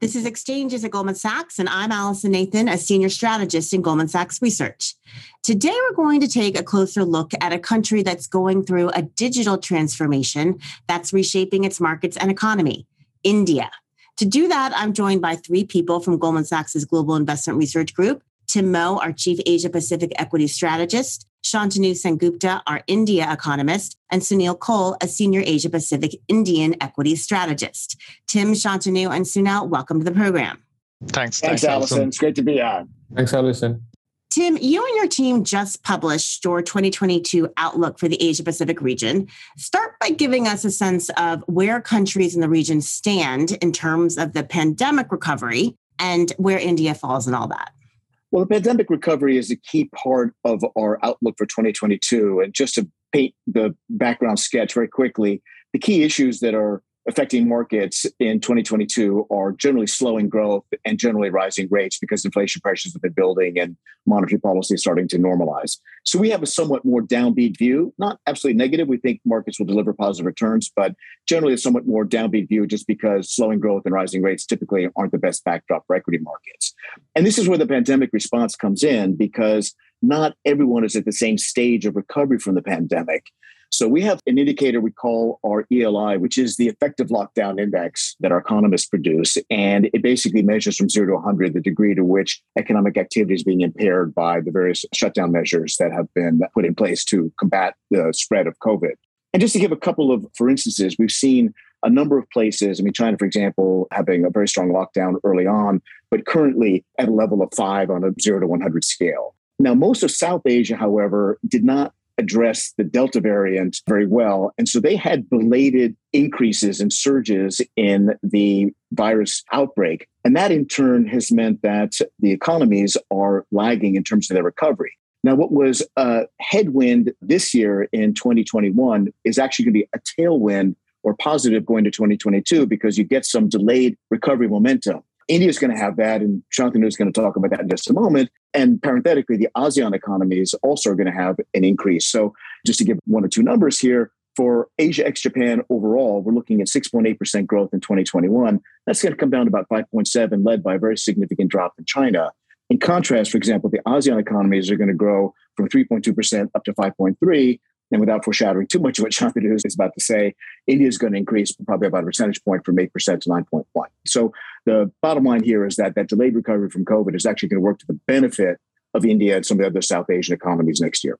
This is Exchanges at Goldman Sachs, and I'm Allison Nathan, a senior strategist in Goldman Sachs Research. Today, we're going to take a closer look at a country that's going through a digital transformation that's reshaping its markets and economy India. To do that, I'm joined by three people from Goldman Sachs' Global Investment Research Group Tim Moe, our Chief Asia Pacific Equity Strategist, Shantanu Sengupta, our India economist, and Sunil Koul, a senior Asia Pacific Indian equity strategist. Tim, Shantanu, and Sunil, welcome to the program. Thanks. Thanks, Allison. It's great to be on. Thanks, Allison. Tim, you and your team just published your 2022 outlook for the Asia Pacific region. Start by giving us a sense of where countries in the region stand in terms of the pandemic recovery and where India falls in all that. Well, the pandemic recovery is a key part of our outlook for 2022. And just to paint the background sketch very quickly, the key issues that are affecting markets in 2022 are generally slowing growth and generally rising rates because inflation pressures have been building and monetary policy is starting to normalize. So we have a somewhat more downbeat view, not absolutely negative. We think markets will deliver positive returns, but generally a somewhat more downbeat view just because slowing growth and rising rates typically aren't the best backdrop for equity markets. And this is where the pandemic response comes in because not everyone is at the same stage of recovery from the pandemic. So we have an indicator we call our ELI, which is the effective lockdown index that our economists produce. And it basically measures from zero to 100 the degree to which economic activity is being impaired by the various shutdown measures that have been put in place to combat the spread of COVID. And just to give a couple of, for instances, we've seen a number of places. I mean, China, for example, having a very strong lockdown early on, but currently at a level of five on a zero to 100 scale. Now, most of South Asia, however, did not address the Delta variant very well. And so they had belated increases and surges in the virus outbreak. And that in turn has meant that the economies are lagging in terms of their recovery. Now, what was a headwind this year in 2021 is actually going to be a tailwind or positive going to 2022 because you get some delayed recovery momentum. India is going to have that, and Shantanu is going to talk about that in just a moment. And parenthetically, the ASEAN economies also are going to have an increase. So, just to give one or two numbers here, for Asia ex Japan overall, we're looking at 6.8% growth in 2021. That's going to come down to about 5.7, led by a very significant drop in China. In contrast, for example, the ASEAN economies are going to grow from 3.2% up to 5.3, and without foreshadowing too much of what Shantanu is about to say, India is going to increase probably about a percentage point from 8% to 9.1. So the bottom line here is that that delayed recovery from COVID is actually going to work to the benefit of India and some of the other South Asian economies next year.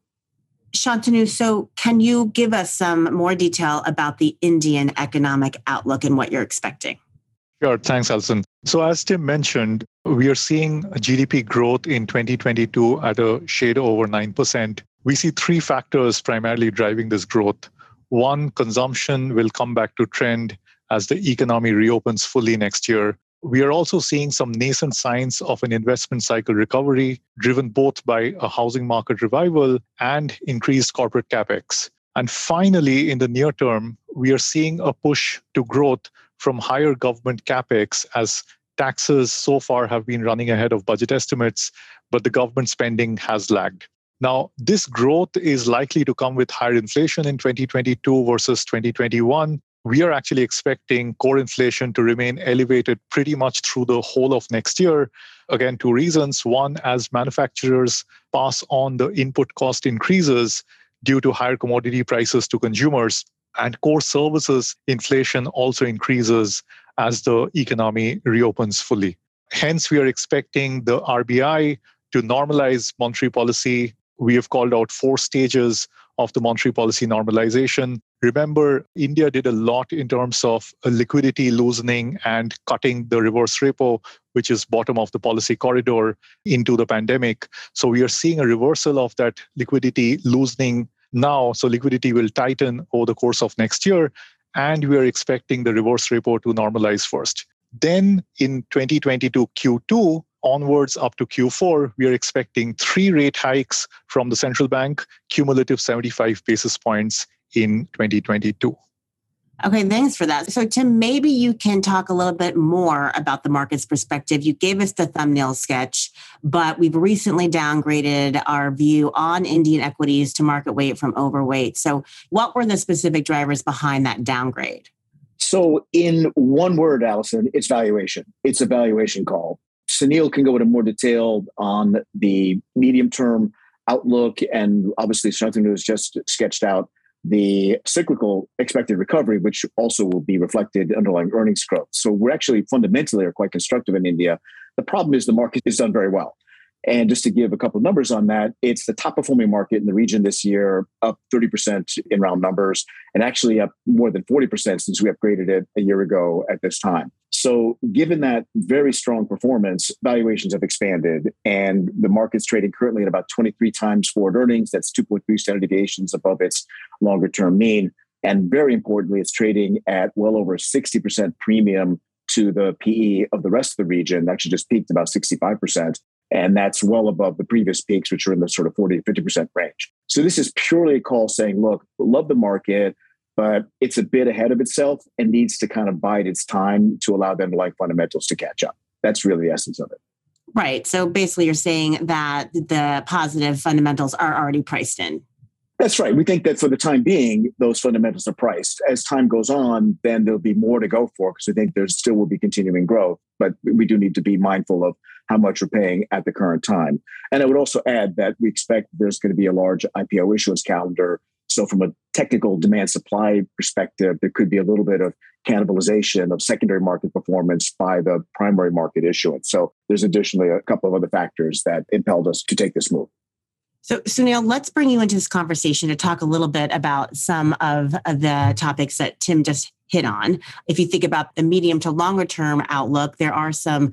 Shantanu, so can you give us some more detail about the Indian economic outlook and what you're expecting? Sure. Thanks, Allison. So, as Tim mentioned, we are seeing GDP growth in 2022 at a shade over 9%. We see three factors primarily driving this growth. One, consumption will come back to trend as the economy reopens fully next year. We are also seeing some nascent signs of an investment cycle recovery driven both by a housing market revival and increased corporate capex. And finally, in the near term, we are seeing a push to growth from higher government capex as taxes so far have been running ahead of budget estimates, but the government spending has lagged. Now, this growth is likely to come with higher inflation in 2022 versus 2021. We are actually expecting core inflation to remain elevated pretty much through the whole of next year. Again, two reasons. One, as manufacturers pass on the input cost increases due to higher commodity prices to consumers, and core services inflation also increases as the economy reopens fully. Hence, we are expecting the RBI to normalize monetary policy we have called out four stages of the monetary policy normalization. Remember, India did a lot in terms of liquidity loosening and cutting the reverse repo, which is bottom of the policy corridor, into the pandemic. So we are seeing a reversal of that liquidity loosening now. So liquidity will tighten over the course of next year. And we are expecting the reverse repo to normalize first. Then in 2022 Q2, onwards up to Q4, we are expecting three rate hikes from the central bank, cumulative 75 basis points in 2022. Okay, thanks for that. So, Tim, maybe you can talk a little bit more about the market's perspective. You gave us the thumbnail sketch, but we've recently downgraded our view on Indian equities to market weight from overweight. So, what were the specific drivers behind that downgrade? So, in one word, Allison, it's valuation. It's a valuation call. Sunil can go into more detail on the medium term outlook, and obviously, Shantanu has just sketched out the cyclical expected recovery, which also will be reflected underlying earnings growth. So, we're actually fundamentally are quite constructive in India. The problem is the market has done very well. And just to give a couple of numbers on that, it's the top performing market in the region this year, up 30% in round numbers, and actually up more than 40% since we upgraded it a year ago at this time. So, given that very strong performance, valuations have expanded, and the market's trading currently at about 23 times forward earnings. That's 2.3 standard deviations above its longer term mean. And very importantly, it's trading at well over 60% premium to the PE of the rest of the region, actually just peaked about 65%. And that's well above the previous peaks, which are in the sort of 40 to 50% range. So this is purely a call saying, look, love the market, but it's a bit ahead of itself and needs to kind of bide its time to allow them like fundamentals to catch up. That's really the essence of it. Right. So basically, you're saying that the positive fundamentals are already priced in. That's right. We think that for the time being, those fundamentals are priced. As time goes on, then there'll be more to go for because we think there still will be continuing growth. But we do need to be mindful of how much we're paying at the current time. And I would also add that we expect there's going to be a large IPO issuance calendar. So, from a technical demand supply perspective, there could be a little bit of cannibalization of secondary market performance by the primary market issuance. So, there's additionally a couple of other factors that impelled us to take this move. So, Sunil, let's bring you into this conversation to talk a little bit about some of the topics that Tim just hit on. If you think about the medium to longer term outlook, there are some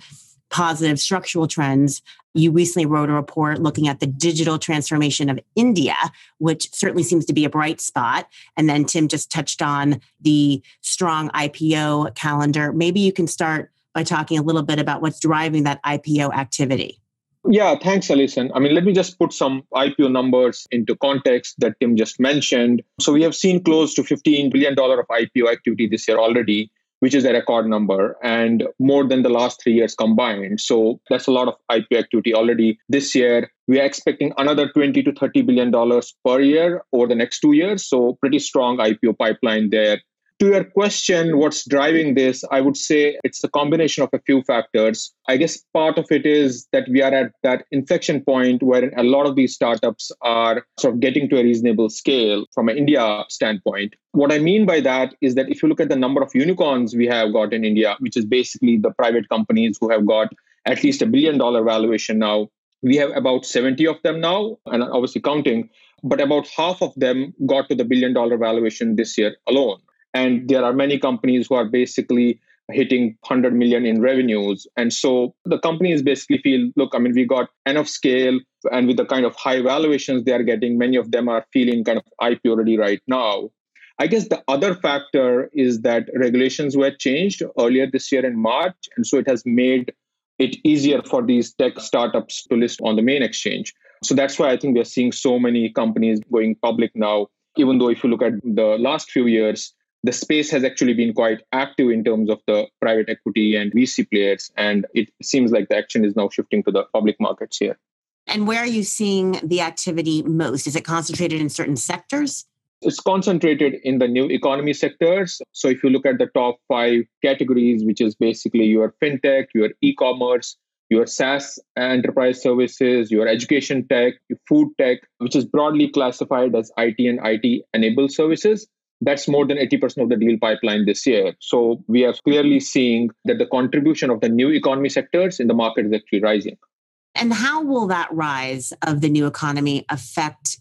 positive structural trends. You recently wrote a report looking at the digital transformation of India, which certainly seems to be a bright spot. And then Tim just touched on the strong IPO calendar. Maybe you can start by talking a little bit about what's driving that IPO activity. Yeah, thanks, Allison. I mean, let me just put some IPO numbers into context that Tim just mentioned. So we have seen close to $15 billion of IPO activity this year already, which is a record number and more than the last three years combined. So that's a lot of IPO activity already this year. We are expecting another 20 to 30 billion dollars per year over the next two years. So pretty strong IPO pipeline there to your question, what's driving this? I would say it's a combination of a few factors. I guess part of it is that we are at that inflection point where a lot of these startups are sort of getting to a reasonable scale from an India standpoint. What I mean by that is that if you look at the number of unicorns we have got in India, which is basically the private companies who have got at least a billion dollar valuation now, we have about 70 of them now, and obviously counting, but about half of them got to the billion dollar valuation this year alone. And there are many companies who are basically hitting 100 million in revenues. And so the companies basically feel, look, I mean, we got enough scale and with the kind of high valuations they are getting, many of them are feeling kind of IPO ready right now. I guess the other factor is that regulations were changed earlier this year in March. And so it has made it easier for these tech startups to list on the main exchange. So that's why I think we're seeing so many companies going public now, even though if you look at the last few years, the space has actually been quite active in terms of the private equity and VC players. And it seems like the action is now shifting to the public markets here. And where are you seeing the activity most? Is it concentrated in certain sectors? It's concentrated in the new economy sectors. So if you look at the top five categories, which is basically your fintech, your e commerce, your SaaS enterprise services, your education tech, your food tech, which is broadly classified as IT and IT enabled services that's more than 80% of the deal pipeline this year. So we are clearly seeing that the contribution of the new economy sectors in the market is actually rising. And how will that rise of the new economy affect,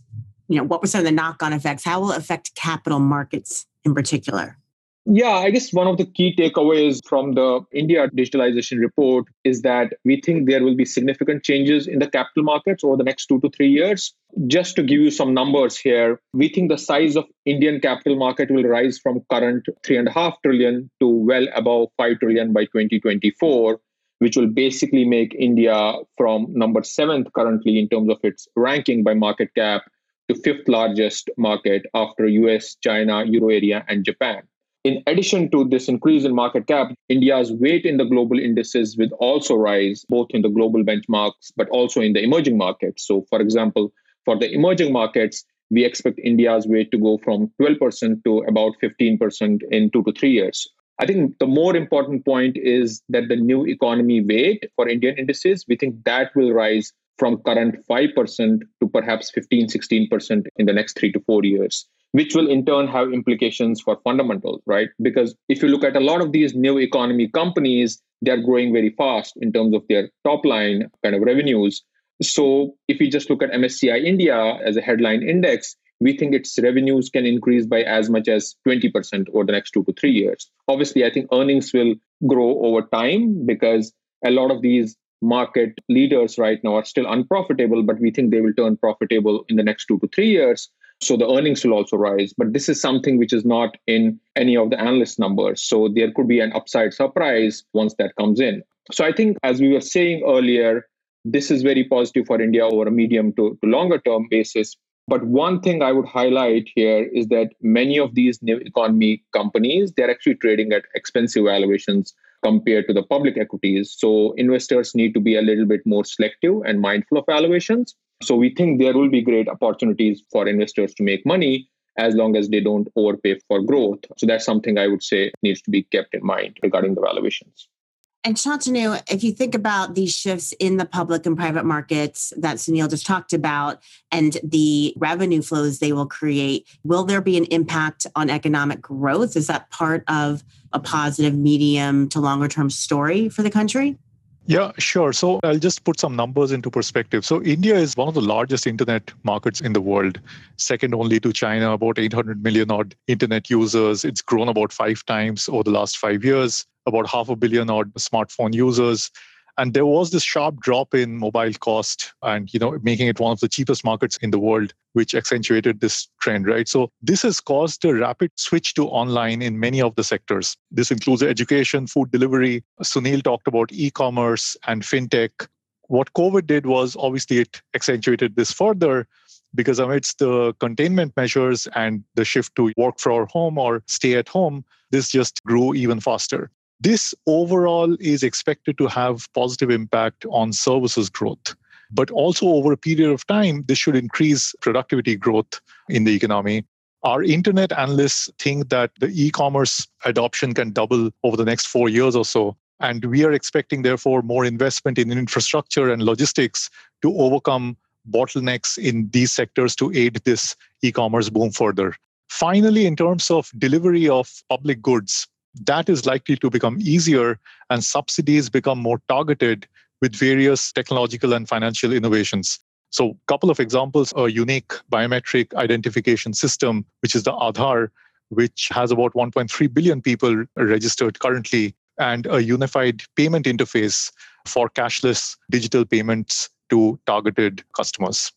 you know, what were some of the knock-on effects? How will it affect capital markets in particular? Yeah, I guess one of the key takeaways from the India digitalization report is that we think there will be significant changes in the capital markets over the next two to three years. Just to give you some numbers here, we think the size of Indian capital market will rise from current three and a half trillion to well above five trillion by 2024, which will basically make India from number seventh currently in terms of its ranking by market cap to fifth largest market after US, China, Euro area, and Japan. In addition to this increase in market cap, India's weight in the global indices will also rise, both in the global benchmarks, but also in the emerging markets. So, for example, for the emerging markets, we expect India's weight to go from 12% to about 15% in two to three years. I think the more important point is that the new economy weight for Indian indices, we think that will rise from current 5% to perhaps 15, 16% in the next three to four years, which will in turn have implications for fundamentals, right? Because if you look at a lot of these new economy companies, they're growing very fast in terms of their top line kind of revenues. So if we just look at MSCI India as a headline index, we think its revenues can increase by as much as 20% over the next two to three years. Obviously, I think earnings will grow over time because a lot of these market leaders right now are still unprofitable, but we think they will turn profitable in the next two to three years. So the earnings will also rise. But this is something which is not in any of the analyst numbers. So there could be an upside surprise once that comes in. So I think, as we were saying earlier, this is very positive for India over a medium to, to longer term basis. But one thing I would highlight here is that many of these new economy companies, they're actually trading at expensive valuations compared to the public equities. So investors need to be a little bit more selective and mindful of valuations. So we think there will be great opportunities for investors to make money as long as they don't overpay for growth. So that's something I would say needs to be kept in mind regarding the valuations. And Shantanu, if you think about these shifts in the public and private markets that Sunil just talked about and the revenue flows they will create, will there be an impact on economic growth? Is that part of a positive medium to longer term story for the country? Yeah, sure. So I'll just put some numbers into perspective. So India is one of the largest internet markets in the world, second only to China, about 800 million odd internet users. It's grown about five times over the last five years, about half a billion odd smartphone users and there was this sharp drop in mobile cost and you know making it one of the cheapest markets in the world which accentuated this trend right? So this has caused a rapid switch to online in many of the sectors. This includes education food delivery. Sunil talked about e-commerce and fintech. What covid did was obviously it accentuated this further because amidst the containment measures and the shift to work from home or stay at home this just grew even faster this overall is expected to have positive impact on services growth. But also over a period of time, this should increase productivity growth in the economy. Our internet analysts think that the e commerce adoption can double over the next four years or so. And we are expecting, therefore, more investment in infrastructure and logistics to overcome bottlenecks in these sectors to aid this e commerce boom further. Finally, in terms of delivery of public goods, that is likely to become easier and subsidies become more targeted with various technological and financial innovations. So, a couple of examples a unique biometric identification system, which is the Aadhaar, which has about 1.3 billion people registered currently, and a unified payment interface for cashless digital payments to targeted customers.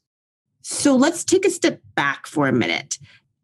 So, let's take a step back for a minute.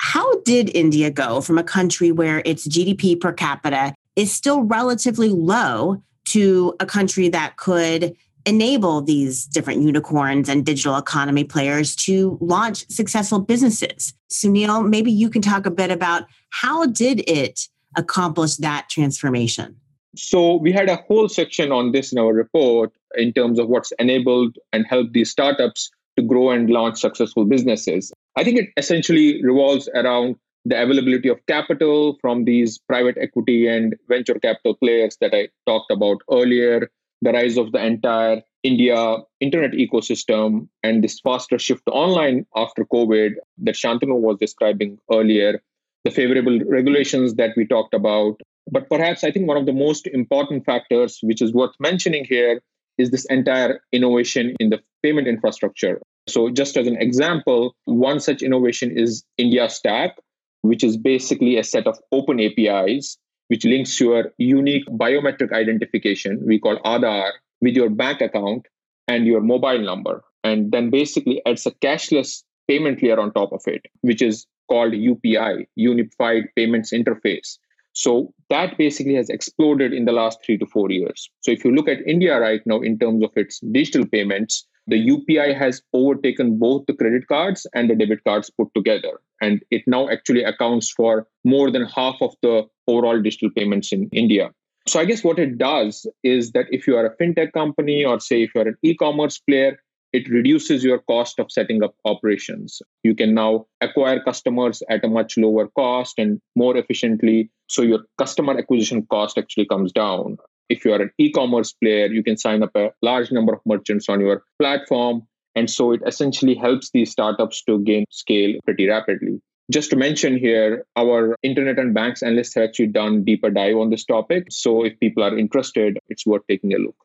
How did India go from a country where its GDP per capita is still relatively low to a country that could enable these different unicorns and digital economy players to launch successful businesses? Sunil, maybe you can talk a bit about how did it accomplish that transformation? So we had a whole section on this in our report in terms of what's enabled and helped these startups to grow and launch successful businesses. I think it essentially revolves around the availability of capital from these private equity and venture capital players that I talked about earlier, the rise of the entire India internet ecosystem, and this faster shift online after COVID that Shantanu was describing earlier, the favorable regulations that we talked about. But perhaps I think one of the most important factors, which is worth mentioning here, is this entire innovation in the payment infrastructure. So, just as an example, one such innovation is India Stack, which is basically a set of open APIs which links your unique biometric identification, we call Aadhaar, with your bank account and your mobile number, and then basically adds a cashless payment layer on top of it, which is called UPI, Unified Payments Interface. So that basically has exploded in the last three to four years. So if you look at India right now in terms of its digital payments, the UPI has overtaken both the credit cards and the debit cards put together. And it now actually accounts for more than half of the overall digital payments in India. So I guess what it does is that if you are a fintech company or say if you're an e-commerce player, it reduces your cost of setting up operations. You can now acquire customers at a much lower cost and more efficiently. So your customer acquisition cost actually comes down. If you are an e commerce player, you can sign up a large number of merchants on your platform. And so it essentially helps these startups to gain scale pretty rapidly. Just to mention here, our internet and banks analysts have actually done deeper dive on this topic. So if people are interested, it's worth taking a look.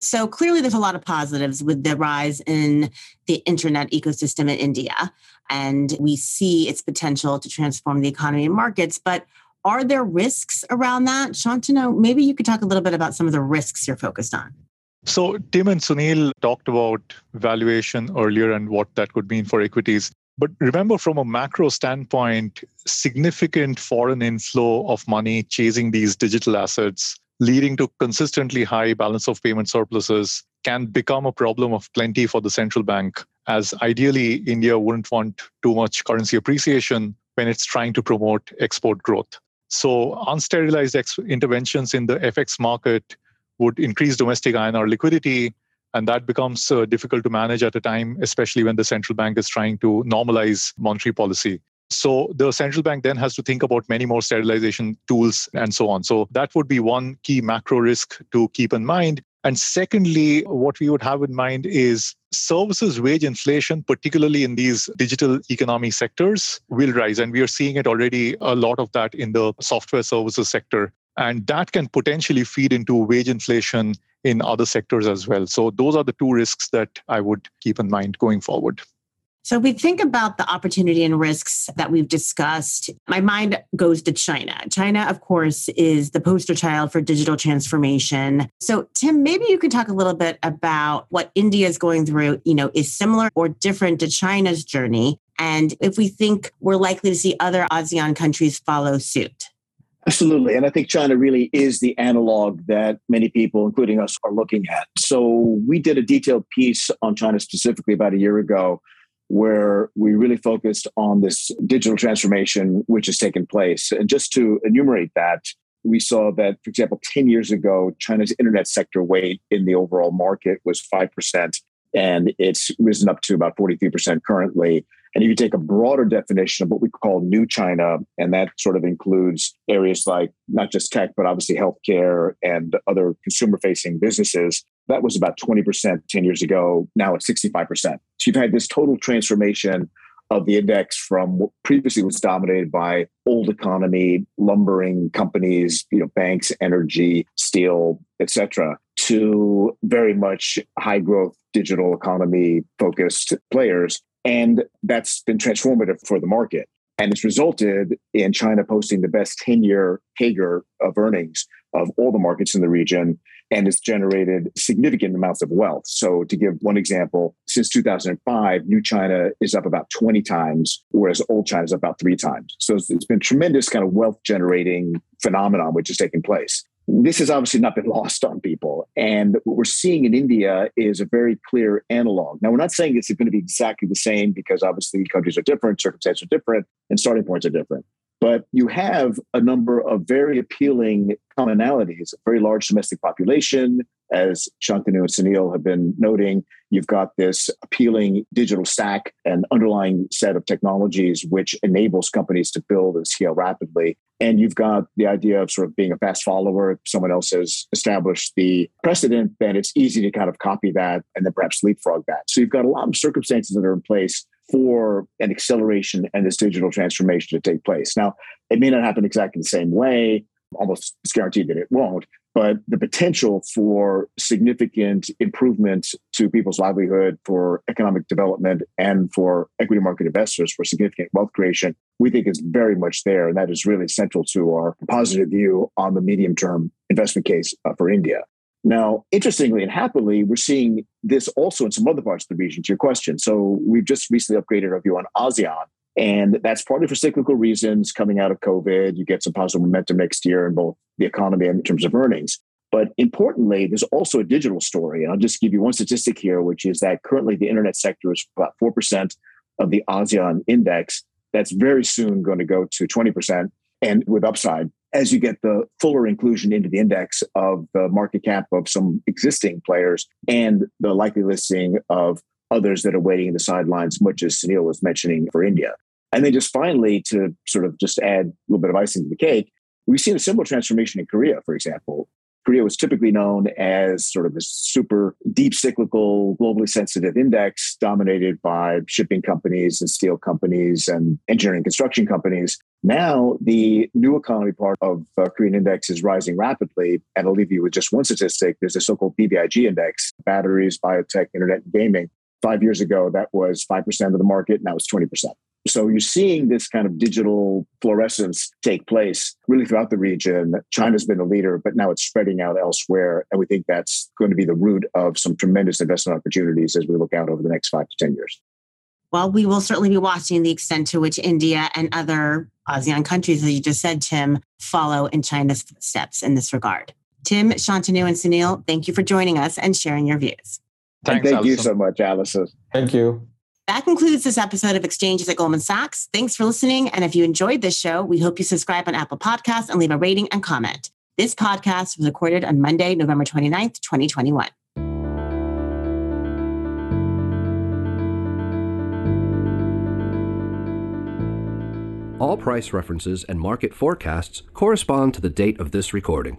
So clearly, there's a lot of positives with the rise in the internet ecosystem in India. And we see its potential to transform the economy and markets. But are there risks around that? Shantanu, maybe you could talk a little bit about some of the risks you're focused on. So, Tim and Sunil talked about valuation earlier and what that could mean for equities. But remember, from a macro standpoint, significant foreign inflow of money chasing these digital assets leading to consistently high balance of payment surpluses can become a problem of plenty for the central bank, as ideally, India wouldn't want too much currency appreciation when it's trying to promote export growth. So, unsterilized ex- interventions in the FX market would increase domestic INR liquidity, and that becomes uh, difficult to manage at a time, especially when the central bank is trying to normalize monetary policy. So the central bank then has to think about many more sterilization tools and so on. So that would be one key macro risk to keep in mind. And secondly, what we would have in mind is services wage inflation, particularly in these digital economy sectors, will rise. And we are seeing it already, a lot of that in the software services sector. And that can potentially feed into wage inflation in other sectors as well. So those are the two risks that I would keep in mind going forward. So if we think about the opportunity and risks that we've discussed. My mind goes to China. China, of course, is the poster child for digital transformation. So Tim, maybe you could talk a little bit about what India is going through, you know, is similar or different to China's journey. And if we think we're likely to see other ASEAN countries follow suit. Absolutely. And I think China really is the analog that many people, including us, are looking at. So we did a detailed piece on China specifically about a year ago where we really focused on this digital transformation which has taken place. And just to enumerate that, we saw that, for example, 10 years ago, China's internet sector weight in the overall market was 5%, and it's risen up to about 43% currently. And if you take a broader definition of what we call new China, and that sort of includes areas like not just tech, but obviously healthcare and other consumer facing businesses, that was about 20% 10 years ago. Now it's 65%. So you've had this total transformation of the index from what previously was dominated by old economy, lumbering companies, you know, banks, energy, steel, etc., to very much high growth digital economy focused players. And that's been transformative for the market. And it's resulted in China posting the best 10 year CAGR of earnings of all the markets in the region and it's generated significant amounts of wealth. So, to give one example, since 2005, New China is up about 20 times, whereas Old China is up about three times. So, it's been tremendous kind of wealth generating phenomenon which is taking place. This has obviously not been lost on people. And what we're seeing in India is a very clear analog. Now, we're not saying it's going to be exactly the same because obviously countries are different, circumstances are different, and starting points are different. But you have a number of very appealing commonalities, a very large domestic population, as Shantanu and Sunil have been noting. You've got this appealing digital stack and underlying set of technologies which enables companies to build and scale rapidly. And you've got the idea of sort of being a fast follower. If someone else has established the precedent, then it's easy to kind of copy that and then perhaps leapfrog that. So you've got a lot of circumstances that are in place for an acceleration and this digital transformation to take place. Now, it may not happen exactly the same way, almost it's guaranteed that it won't, but the potential for significant improvement to people's livelihood, for economic development, and for equity market investors for significant wealth creation, we think is very much there. And that is really central to our positive view on the medium term investment case uh, for India. Now, interestingly and happily, we're seeing this also in some other parts of the region, to your question. So we've just recently upgraded our view on ASEAN. And that's partly for cyclical reasons coming out of COVID. You get some positive momentum next year in both the economy and in terms of earnings. But importantly, there's also a digital story. And I'll just give you one statistic here, which is that currently the internet sector is about 4% of the ASEAN index. That's very soon going to go to 20% and with upside as you get the fuller inclusion into the index of the market cap of some existing players and the likely listing of others that are waiting in the sidelines, much as Sunil was mentioning for India. And then just finally, to sort of just add a little bit of icing to the cake, we've seen a similar transformation in Korea, for example. Korea was typically known as sort of a super deep cyclical, globally sensitive index dominated by shipping companies and steel companies and engineering construction companies. Now, the new economy part of uh, Korean index is rising rapidly. And I'll leave you with just one statistic. There's a so-called PBIG index, batteries, biotech, internet, and gaming. Five years ago, that was 5% of the market. Now it's 20%. So you're seeing this kind of digital fluorescence take place really throughout the region. China's been a leader, but now it's spreading out elsewhere. And we think that's going to be the root of some tremendous investment opportunities as we look out over the next five to 10 years. Well, we will certainly be watching the extent to which India and other ASEAN countries, as you just said, Tim, follow in China's steps in this regard. Tim, Shantanu, and Sunil, thank you for joining us and sharing your views. Thanks, thank Allison. you so much, Allison. Thank you. That concludes this episode of Exchanges at Goldman Sachs. Thanks for listening. And if you enjoyed this show, we hope you subscribe on Apple Podcasts and leave a rating and comment. This podcast was recorded on Monday, November 29th, 2021. All price references and market forecasts correspond to the date of this recording.